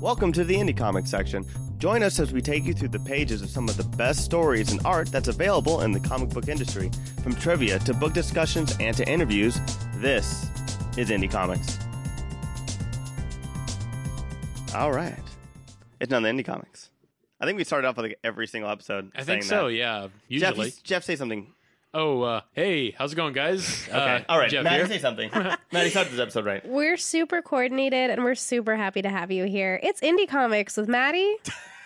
Welcome to the Indie Comics section. Join us as we take you through the pages of some of the best stories and art that's available in the comic book industry. From trivia to book discussions and to interviews, this is Indie Comics. All right. It's not the Indie Comics. I think we started off with like every single episode. I think so. that. Yeah, usually. you- Jeff, say something. Oh, uh, hey, how's it going, guys? Okay. Uh, All right. Jeff Maddie, here. say something. Maddie, start this episode right. We're super coordinated and we're super happy to have you here. It's Indie Comics with Maddie,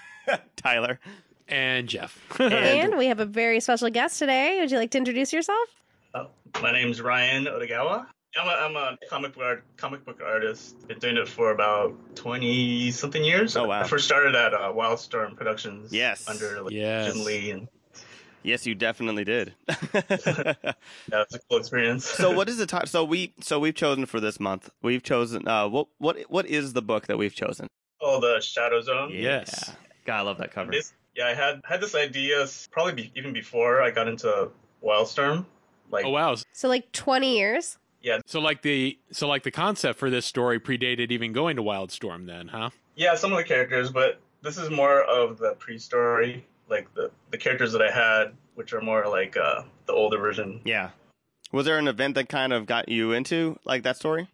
Tyler. and Jeff. and we have a very special guest today. Would you like to introduce yourself? Uh, my name's Ryan Odagawa. I'm a, I'm a comic book art, comic book artist. Been doing it for about twenty something years. Oh, wow. I first started at uh, Wildstorm Productions. Yes. Under like, Yes. Jim Lee, and Yes, you definitely did. that was a cool experience. so what is the time? So we so we've chosen for this month. We've chosen uh what what what is the book that we've chosen? oh, the Shadow Zone. Yes. Yeah. God, I love that cover. This, yeah, I had had this idea probably be, even before I got into Wildstorm. Like, oh wow. So, like 20 years? Yeah. So like the so like the concept for this story predated even going to Wildstorm, then, huh? yeah, some of the characters, but this is more of the pre-story, like the the characters that I had, which are more like uh, the older version. Yeah. Was there an event that kind of got you into like that story,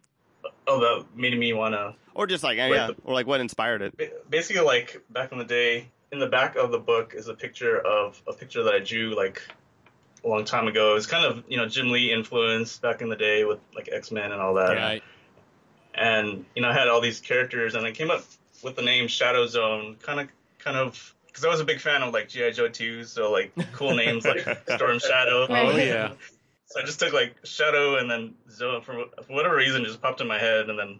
Oh, that made me wanna or just like yeah, the- or like what inspired it? basically like back in the day. In the back of the book is a picture of a picture that I drew like a long time ago. It's kind of you know Jim Lee influenced back in the day with like X Men and all that. Right. and you know I had all these characters, and I came up with the name Shadow Zone, kind of, kind of, because I was a big fan of like GI Joe 2, so like cool names like Storm Shadow. Oh yeah. So I just took like Shadow and then Zone for, for whatever reason, just popped in my head, and then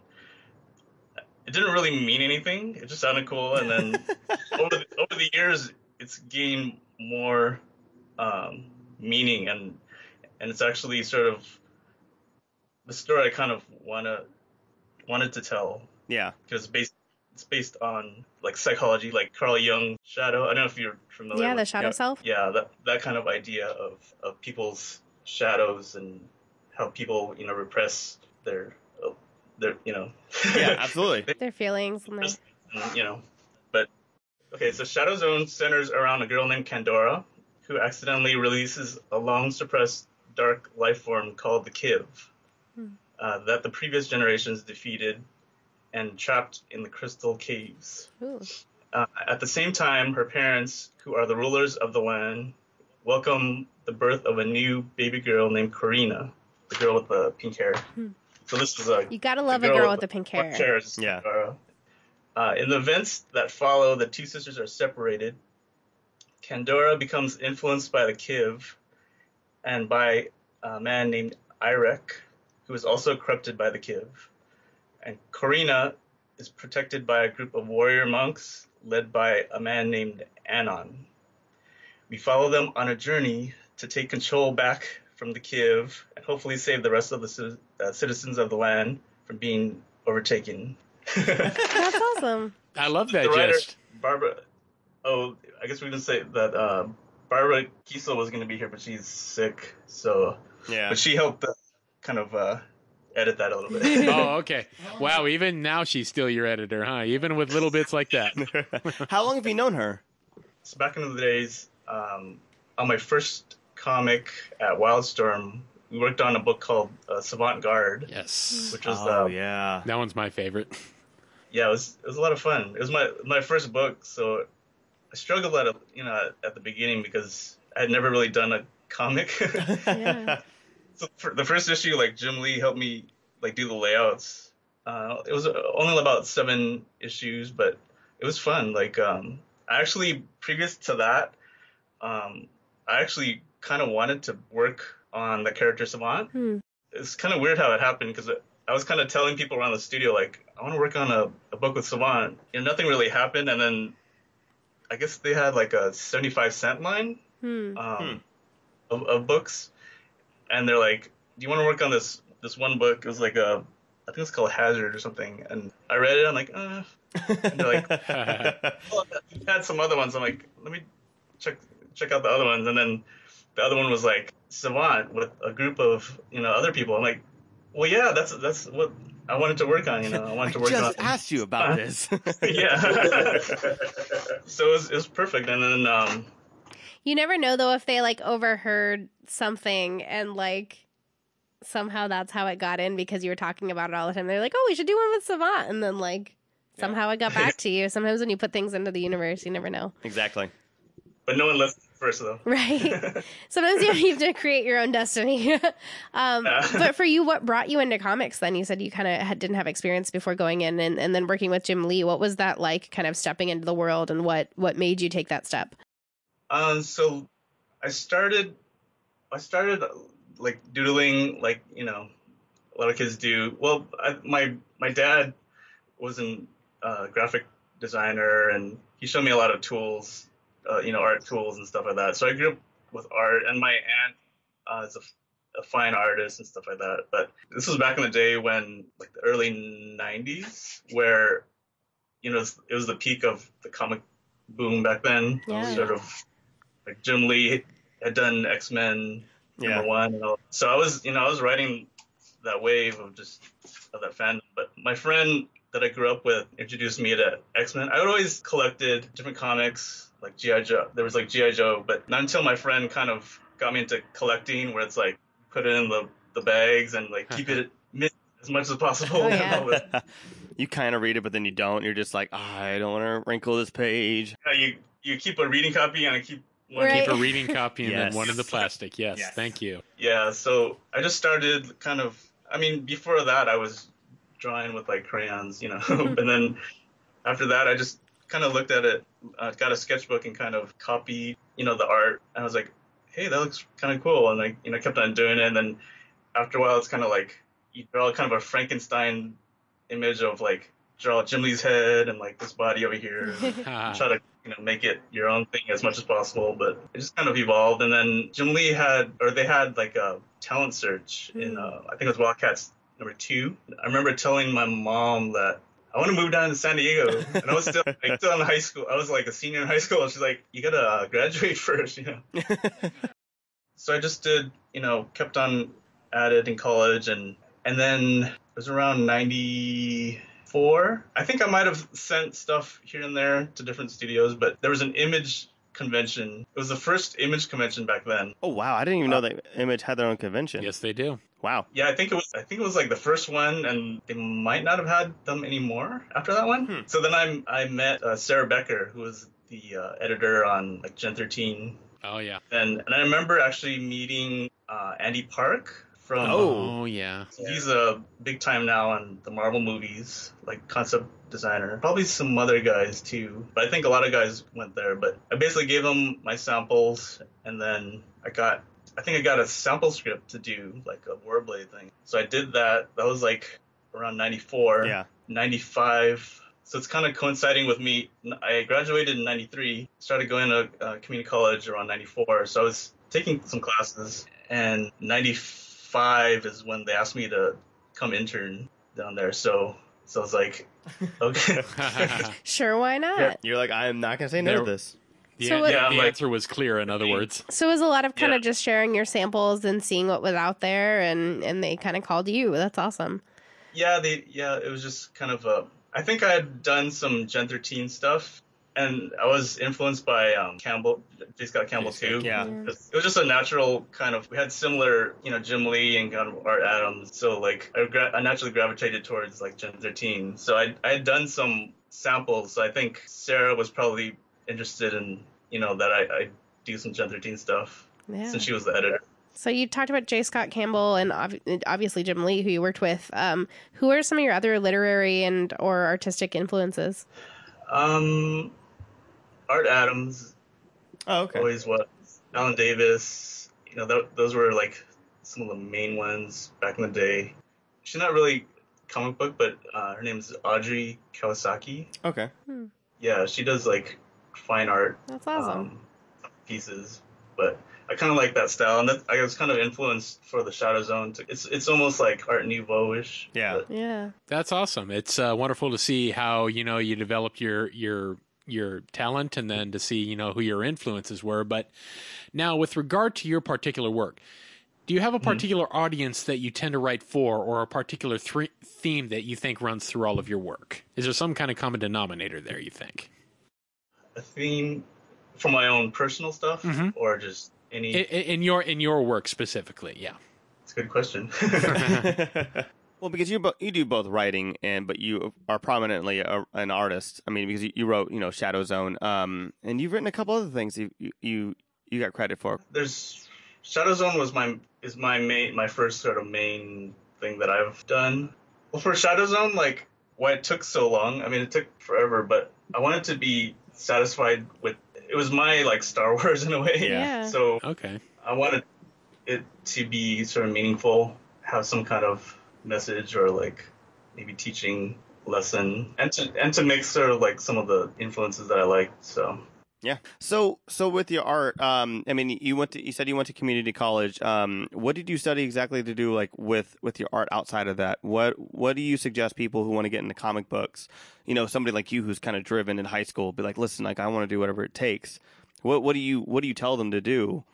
it didn't really mean anything. It just sounded cool, and then over the, over the years, it's gained more um, meaning, and and it's actually sort of the story I kind of wanna wanted to tell Yeah. because it's based it's based on like psychology, like Carl Jung shadow. I don't know if you're familiar. Yeah, the with, shadow yeah. self. yeah, that that kind of idea of of people's shadows and how people you know repress their uh, their you know Yeah, absolutely. Their feelings. And their... and, you know. But okay, so Shadow Zone centers around a girl named Candora who accidentally releases a long suppressed dark life form called the Kiv Hmm. uh, that the previous generations defeated and trapped in the crystal caves. Uh, at the same time, her parents, who are the rulers of the land, welcome the birth of a new baby girl named Corina, the girl with the pink hair. Hmm. So this is a You gotta love a girl girl with with the pink Mark hair. Charis, Yeah. uh, uh, in the events that follow, the two sisters are separated. Candora becomes influenced by the Kiv and by a man named Irek, who is also corrupted by the Kiv. And Corina is protected by a group of warrior monks led by a man named Anon. We follow them on a journey to take control back from the Kiv and hopefully save the rest of the ci- uh, citizens of the land from being overtaken. That's awesome. I love that The writer- gist. Barbara, oh, I guess we didn't say that uh, Barbara Kesel was going to be here, but she's sick. So, Yeah. but she helped uh, kind of uh, edit that a little bit. Oh, okay. Wow, even now she's still your editor, huh? Even with little bits like that. How long have you known her? so back in the days, um, on my first comic at Wildstorm, we worked on a book called uh, Savant Garde, Yes. which was Oh uh, yeah. That one's my favorite. yeah, it was it was a lot of fun. It was my my first book, so I struggled at a, you know at, at the beginning because I had never really done a comic. Yeah. So the first issue, like Jim Lee helped me like do the layouts. Uh, it was only about seven issues, but it was fun. Like um, I actually previous to that, um, I actually kind of wanted to work on the character Savant. Hmm. It's kind of weird how it happened because I was kind of telling people around the studio like I want to work on a, a book with Savant. You know, nothing really happened, and then I guess they had like a seventy-five cent line Hmm. um, of, of books, and they're like, "Do you want to work on this this one book?" It was like a, I think it's called Hazard or something, and I read it. I'm like, uh. and they're like, well, you had some other ones. I'm like, let me check check out the other ones, and then the other one was like Savant with a group of you know other people. I'm like, well, yeah, that's that's what I wanted to work on. You know, I wanted to work just on. Just asked you about this. yeah. so it was, it was perfect, and then um, You never know though if they like overheard something and like somehow that's how it got in because you were talking about it all the time. They're like, "Oh, we should do one with Savant," and then like somehow it got back to you. Sometimes when you put things into the universe, you never know, exactly. but no one listened first though. right? Sometimes you have to create your own destiny. um, but for you, what brought you into comics? Then you said you kind of didn't have experience before going in, and, and then working with Jim Lee. What was that like? Kind of stepping into the world, and what what made you take that step? Um, so I started, I started uh, like doodling, like you know, a lot of kids do. Well, I, my my dad was a uh, graphic designer, and he showed me a lot of tools, uh, you know, art tools and stuff like that. So I grew up with art, and my aunt uh, is a, a fine artist and stuff like that. But this was back in the day when, like the early '90s, where you know it was the peak of the comic boom back then. Yeah. Sort of like Jim Lee had done X Men Yeah. number one, and all. so I was, you know, I was riding that wave of just of that fandom. But my friend that I grew up with introduced me to X Men. I had always collected different comics like GI Joe. There was like GI Joe, but not until my friend kind of got me into collecting, where it's like put it in the the bags and like keep it as much as possible. Oh, yeah. You kind of read it, but then you don't. You're just like, "Ah, I don't want to wrinkle this page. Yeah, you you keep a reading copy and I keep one. Right. Keep a reading copy and Yes. then one in the plastic. Yes, Yes. thank you. Yeah, so I just started kind of. I mean, before that, I was drawing with like crayons, you know, and then after that, I just kind of looked at it, uh, got a sketchbook, and kind of copied, you know, the art, and I was like, hey, that looks kind of cool, and I, you know, kept on doing it, and then after a while, it's kind of like you draw kind of a Frankenstein image of like draw Jim Lee's head and like this body over here. Try to you know make it your own thing as much as possible but it just kind of evolved and then jim lee had or they had like a talent search in uh, i think it was wildcats number two i remember telling my mom that I want to move down to San Diego, and I was still like, still in high school. I was like a senior in high school. And she's like, "You gotta uh, graduate first, you know." so I just did, you know, kept on at it in college, and and then it was around '94. I think I might have sent stuff here and there to different studios, but there was an image convention. It was the first image convention back then. oh wow, I didn't even know that Image had their own convention. yes, they do. Wow. Yeah, I think it was. I think it was like the first one, and they might not have had them anymore after that one. Hmm. So then I I met uh, Sarah Becko, who was the uh, editor on like Gen 13, Oh yeah. and and I remember actually meeting uh, Andy Park from. Oh. Oh yeah. He's a big time now on the Marvel movies, like concept designer. Probably some other guys too, but I think a lot of guys went there. But I basically gave them my samples, and then I got, I think I got a sample script to do like a Warblade thing. So I did that. That was like around '94, Yeah. '95. So it's kind of coinciding with me. I graduated in '93, started going to uh, community college around '94. So I was taking some classes, and '95 is when they asked me to come intern down there. So so I was like, okay. Sure, why not? You're like, I am not gonna say no to this. The, So an- what- Yeah, the like- answer was clear. In other words, So it was a lot of kind Yeah. of just sharing your samples and seeing what was out there, and and they kind of called you. That's awesome. Yeah, they yeah, it was just kind of a. I think I had done some Gen 13 stuff, and I was influenced by um, Campbell, J. Scott Campbell J. Scott too. Yeah. Yeah. It was just a natural kind of. We had similar, you know, Jim Lee and kind of Art Adams. So like, I, gra- I naturally gravitated towards like Gen 13. So I I had done some samples. So I think Sarah was probably interested in you know that I, I do some Gen 13 stuff Yeah. since she was the editor. So you talked about J. Scott Campbell and obviously Jim Lee, who you worked with. Um, who are some of your other literary and or artistic influences? Um, Art Adams Oh, okay. always was. Alan Davis, you know, th- those were like some of the main ones back in the day. She's not really comic book, but uh, her is Audrey Kawasaki. Okay. Yeah, she does like fine art That's awesome. um, pieces, but I kind of like that style, and that, I was kind of influenced for the Shadow Zone. To, it's it's almost like Art Nouveau-ish. Yeah. but- yeah. that's awesome. It's uh, wonderful to see how you know you developed your your your talent, and then to see you know who your influences were. But now, with regard to your particular work, Do you have a particular audience that you tend to write for, or a particular thr- theme that you think runs through all of your work? Is there some kind of common denominator there? You think? A theme for my own personal stuff, Mhm. or just any? In, in your in your work specifically, yeah. it's a good question. well, because you bo- you do both writing and but you are prominently a, an artist. I mean, because you, you wrote you know Shadow Zone, um, and you've written a couple other things you you you, you got credit for. There's Shadow Zone was my is my main my first sort of main thing that I've done. Well, for Shadow Zone, like why it took so long. I mean, it took forever, but I wanted to be satisfied with. It was my like Star Wars in a way. Yeah. Yeah. So Okay. I wanted it to be sort of meaningful, have some kind of message or like maybe teaching lesson, and to and to mix sort of like some of the influences that I liked. So Yeah. So so with your art, um, I mean, you went to you said you went to community college. Um, what did you study exactly to do like with with your art outside of that? What what do you suggest people who want to get into comic books? You know, somebody like you who's kind of driven in high school, be like, listen, like I want to do whatever it takes. What what do you what do you tell them to do?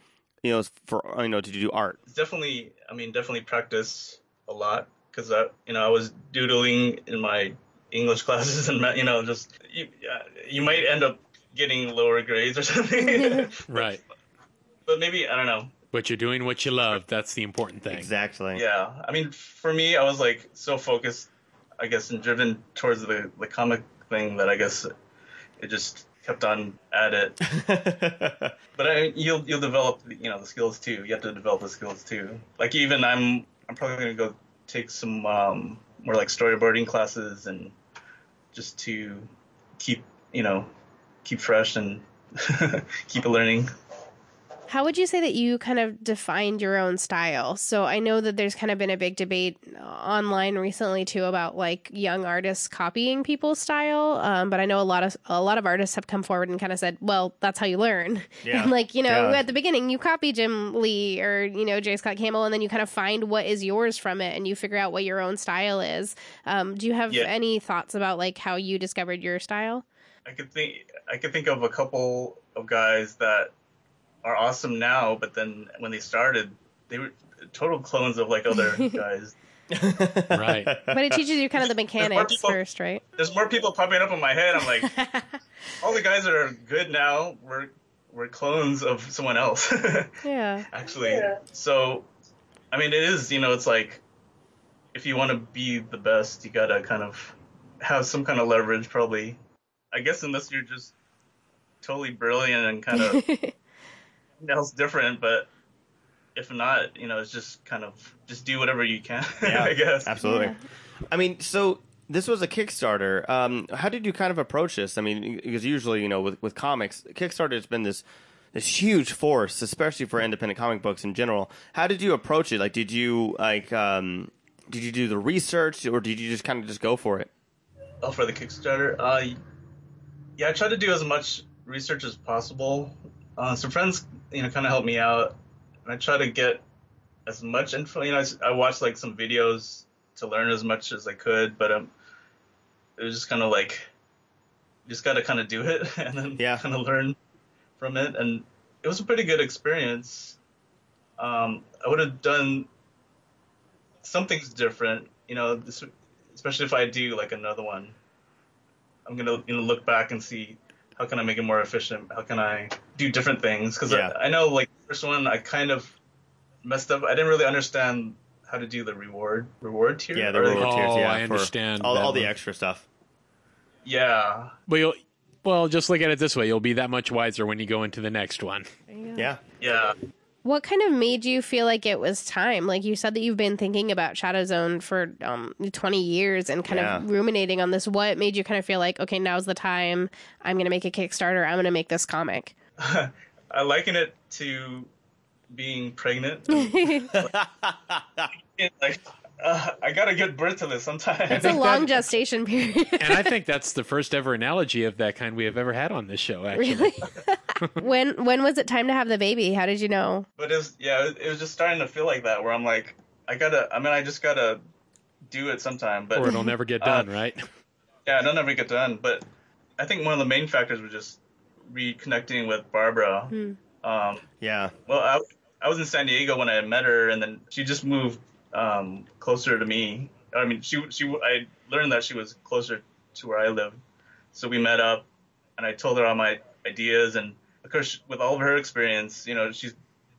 You know, for you know to do art. definitely, I mean, definitely practice a lot because I, you know, I was doodling in my English classes and you know, just you, uh, you might end up getting lower grades or something. Right. but maybe I don't know. But you're doing what you love. That's the important thing. Exactly. Yeah, I mean, for me, I was like so focused, I guess, and driven towards the the comic thing that I guess it just kept on at it. But I, you'll you'll develop, you know, the skills too. You have to develop the skills too. Like even I'm I'm probably gonna go take some um, more like storyboarding classes and just to keep you know keep fresh and keep learning. How would you say that you kind of defined your own style? So I know that there's kind of been a big debate online recently too about like young artists copying people's style. Um, but I know a lot of a lot of artists have come forward and kind of said, "Well, that's how you learn." Yeah. And like you know, Yeah. at the beginning, you copy Jim Lee or you know J. Scott Campbell, and then you kind of find what is yours from it, and you figure out what your own style is. Um, do you have Yeah. any thoughts about like how you discovered your style? I could think I could think of a couple of guys that are awesome now, but then when they started, they were total clones of like other guys. Right. But it teaches you kind of the mechanics people- first, right? There's more people popping up in my head. I'm like, all the guys that are good now were were clones of someone else, yeah. actually. yeah. So, I mean, it is you know, it's like if you want to be the best, you gotta kind of have some kind of leverage, probably. I guess unless you're just totally brilliant and kind of else different, but if not, you know, it's just kind of just do whatever you can. Yeah, I guess. Absolutely. Yeah. I mean, so this was a Kickstarter. Um, how did you kind of approach this? I mean, because usually, you know, with, with comics, Kickstarter has been this this huge force, especially for independent comic books in general. How did you approach it? Like, did you like, um, did you do the research, or did you just kind of just go for it? Oh, for the Kickstarter, uh, yeah, I tried to do as much research as possible. Uh, some friends, you know, kind of help me out, and I try to get as much info. You know, I, I watched like some videos to learn as much as I could, but um, it was just kind of like, just got to kind of do it and then Yeah. kind of learn from it, and it was a pretty good experience. Um, I would have done some things different, you know, this, especially if I do like another one. I'm gonna you know look back and see how can I make it more efficient. How can I do different things? Because Yeah. I, I know like the first one I kind of messed up. I didn't really understand how to do the reward reward tier. Yeah, the or, reward Oh, tiers. Yeah, I understand all, all the extra stuff. Yeah, But you'll, well, just look at it this way: you'll be that much wiser when you go into the next one. Yeah. yeah. What kind of made you feel like it was time? Like you said that you've been thinking about Shadow Zone for um, 20 years and kind Yeah. of ruminating on this. What made you kind of feel like, okay, now's the time. I'm going to make a Kickstarter. I'm going to make this comic. I liken it to being pregnant. Like uh, I gotta give birth to this sometime. It's a long gestation period. And I think that's the first ever analogy of that kind we have ever had on this show. Actually, really? when when was it time to have the baby? How did you know? But it was yeah, it, it was just starting to feel like that where I'm like, I gotta. I mean, I just gotta do it sometime. But or it'll never get Uh, done, right? yeah, it'll never get done. But I think one of the main factors was just reconnecting with Barbara. Hmm. Um, Yeah. well, I was I was in San Diego when I met her, and then she just moved um, closer to me. I mean, she she I learned that she was closer to where I live, so we met up, and I told her all my ideas, and of course, with all of her experience, you know, she's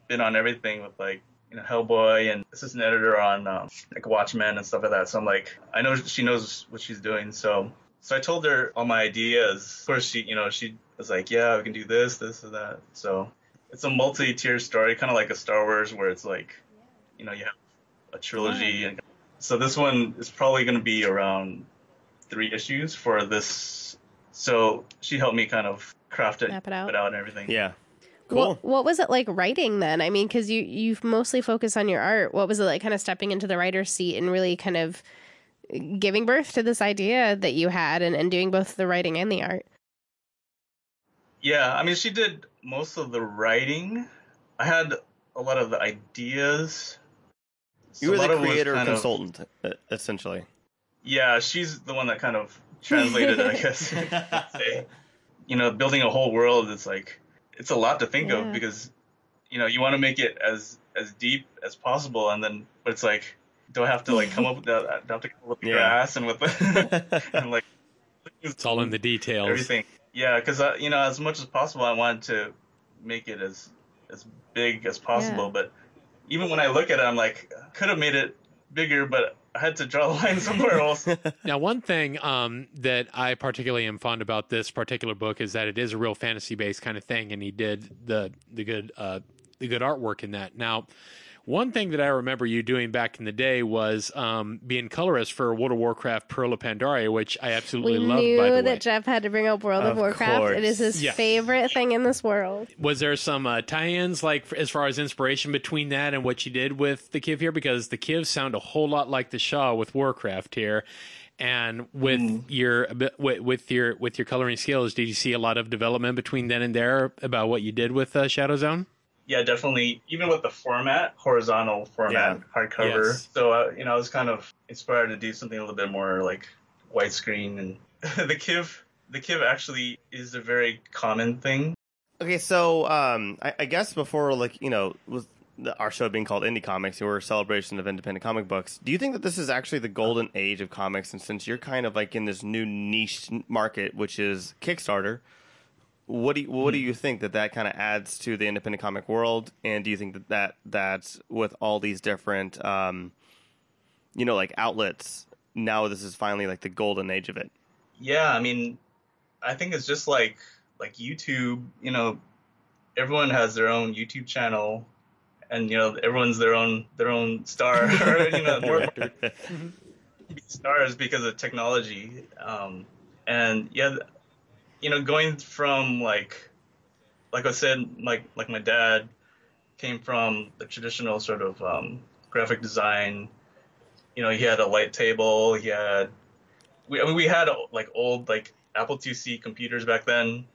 been on everything with like you know Hellboy and assistant editor on um, like Watchmen and stuff like that. So I'm like, I know she knows what she's doing, so so I told her all my ideas. Of course, she you know she was like, yeah, we can do this, this, and that. So it's a multi-tier story, kind of like a Star Wars, where it's like, you know, you have a trilogy, and so this one is probably going to be around three issues for this. So she helped me kind of craft it, Map it out. out and everything. Yeah. Cool. What, what was it like writing then? I mean, because you you've mostly focused on your art. What was it like, kind of stepping into the writer's seat and really kind of giving birth to this idea that you had, and, and doing both the writing and the art? Yeah, I mean, she did most of the writing. I had a lot of the ideas. You were a the of it was creator kind of- consultant, uh, essentially. yeah, she's the one that kind of translated it, I guess. you say. You know, building a whole world is like it's a lot to think Yeah. of because you know you want to make it as as deep as possible, and then but it's like do I have to like come up with that? Do I have to come up with the Yeah. grass and with the and like It's all in the details. everything. Yeah, because uh, you know, as much as possible, I wanted to make it as as big as possible. Yeah. But even when I look at it, I'm like, could have made it bigger, but I had to draw a line somewhere else. Now, one thing um, that I particularly am fond about this particular book is that it is a real fantasy-based kind of thing, and he did the the good uh, the good artwork in that. Now, one thing that I remember you doing back in the day was um, being colorist for World of Warcraft: Pearl of Pandaria, which I absolutely we loved. knew by the that way, Jeff had to bring up World of, Of Warcraft. course. It is his favorite thing in this world. was there some uh, tie-ins like as far as inspiration between that and what you did with the Kiv here? Because the Kivs sound a whole lot like the Sha with Warcraft here. And with Mm-hmm. your with, with your with your coloring skills, did you see a lot of development between then and there about what you did with uh, Shadow Zone? Yeah, definitely. Even with the format, horizontal format, hardcover. Yes. So uh, you know, I was kind of inspired to do something a little bit more like widescreen. And the Kiv, the Kiv actually is a very common thing. Okay, so um, I, I guess before, like you know, with the, our show being called Indie Comics, or a celebration of independent comic books, do you think that this is actually the golden age of comics? And since you're kind of like in this new niche market, which is Kickstarter, what do you, what do you think that that kind of adds to the independent comic world? And do you think that that that's with all these different, um, you know, like outlets, now this is finally like the golden age of it? Yeah, I mean, I think it's just like like YouTube. You know, everyone has their own YouTube channel, and you know, everyone's their own their own star. or, you know, more stars because of technology. Um, and yeah, you know, going from like like I said, like like my dad came from the traditional sort of um, graphic design. You know, he had a light table. He had we, I mean, we had like old like Apple IIc computers back then,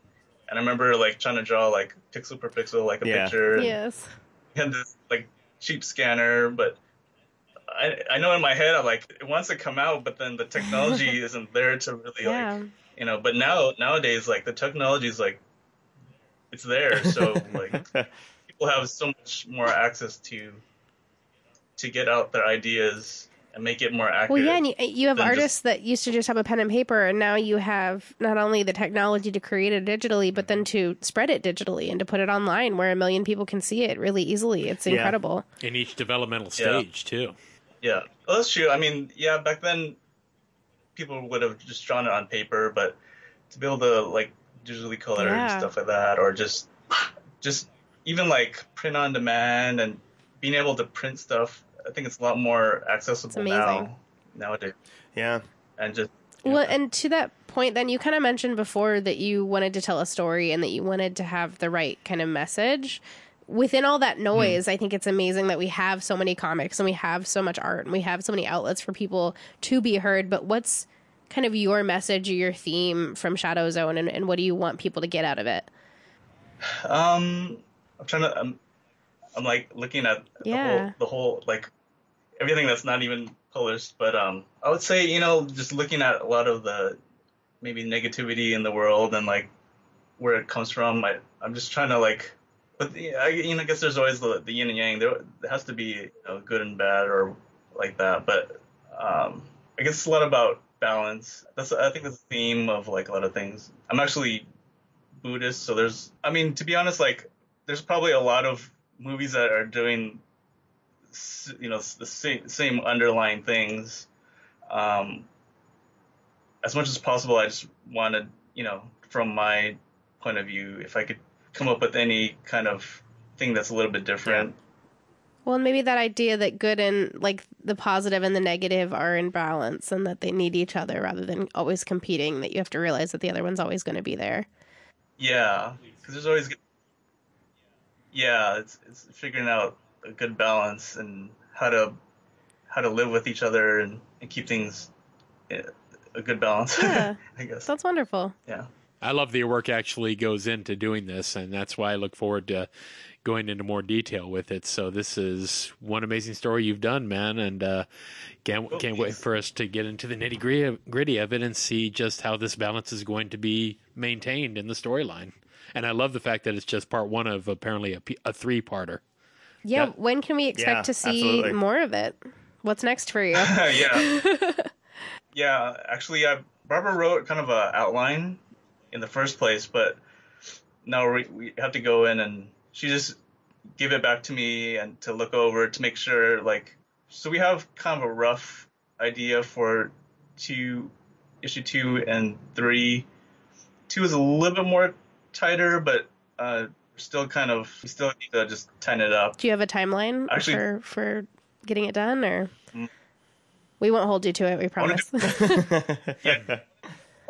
and I remember like trying to draw like pixel per pixel like a Yeah. picture. and Yes. we had this like cheap scanner, but I I know in my head I'm like it wants to come out, but then the technology isn't there to really Yeah. like you know. But now nowadays like the technology is like it's there, so like people have so much more access to to get out their ideas and make it more accurate. Well, yeah, and you, you have than just- artists that used to just have a pen and paper, and now you have not only the technology to create it digitally, but then to spread it digitally and to put it online where a million people can see it really easily. It's Yeah. incredible. In each developmental Yeah. stage, too. Yeah, well, that's true. I mean, yeah, back then people would have just drawn it on paper, but to be able to like digitally color Yeah. and stuff like that, or just just even like print on demand and being able to print stuff, I think it's a lot more accessible amazing. now nowadays. yeah. And just Well, and to that point, then you kind of mentioned before that you wanted to tell a story and that you wanted to have the right kind of message. Within all that noise, I think it's amazing that we have so many comics and we have so much art and we have so many outlets for people to be heard. But what's kind of your message or your theme from Shadow Zone and, and what do you want people to get out of it? um, I'm trying to. I'm, I'm like looking at the Yeah. whole the whole like everything that's not even published, but um, I would say you know just looking at a lot of the maybe negativity in the world and like where it comes from. I I'm just trying to like but the, I, you know, I guess there's always the, the yin and yang. There, has to be you know, good and bad or like that. But um, I guess it's a lot about balance. That's I think that's the theme of like a lot of things. I'm actually Buddhist, so there's. I mean, to be honest, like there's probably a lot of movies that are doing, you know, the same same underlying things. Um, as much as possible, I just wanted, you know, from my point of view, if I could come up with any kind of thing that's a little bit different. Well, and maybe that idea that good and like the positive and the negative are in balance and that they need each other rather than always competing, that you have to realize that the other one's always going to be there. Yeah, because there's always. Yeah, it's it's figuring out a good balance and how to how to live with each other and, and keep things eh, a good balance. Yeah. I guess. That's wonderful. Yeah. I love that your work actually goes into doing this, and that's why I look forward to going into more detail with it. So this is one amazing story you've done, man, and uh, can't Oh, can't wait for us to get into the nitty gritty gritty of it and see just how this balance is going to be maintained in the storyline. And I love the fact that it's just part one of apparently a, a three parter. Yeah. Yeah. When can we expect Yeah, to see absolutely. more of it? What's next for you? yeah. yeah. Actually, I, Barbara wrote kind of a outline in the first place, but now we, we have to go in and she just give it back to me and to look over to make sure like so we have kind of a rough idea for two issue two and three. Two is a little bit more tighter, but uh, still kind of we still need to just tighten it up. Do you have a timeline Actually- for for getting it done, or Mm. we won't hold you to it? We wanna promise. yeah, I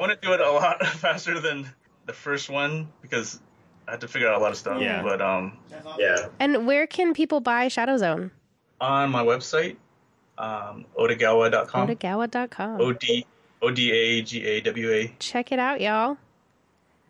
want to do it a lot faster than the first one because I had to figure out a lot of stuff. Yeah. But um, yeah, and where can people buy Shadow Zone? on my website, um, odagawa.com. Odagawa.com. O D O D A G A W A. Check it out, y'all.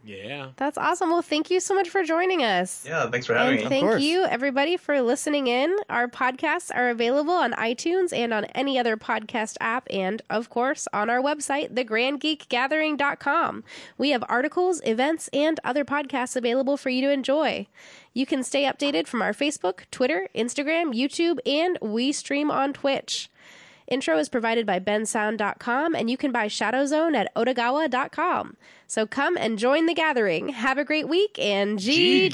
Yeah. That's awesome. Well, thank you so much for joining us. Yeah, thanks for having And me. thank you, everybody, for listening in. Our podcasts are available on iTunes and on any other podcast app, and of course, on our website, thegrandgeekgathering.com. We have articles, events, and other podcasts available for you to enjoy. You can stay updated from our Facebook, Twitter, Instagram, YouTube, and we stream on Twitch. Intro is provided by bensound.com, and you can buy Shadow Zone at odagawa.com. So come and join the gathering. Have a great week, and GGG!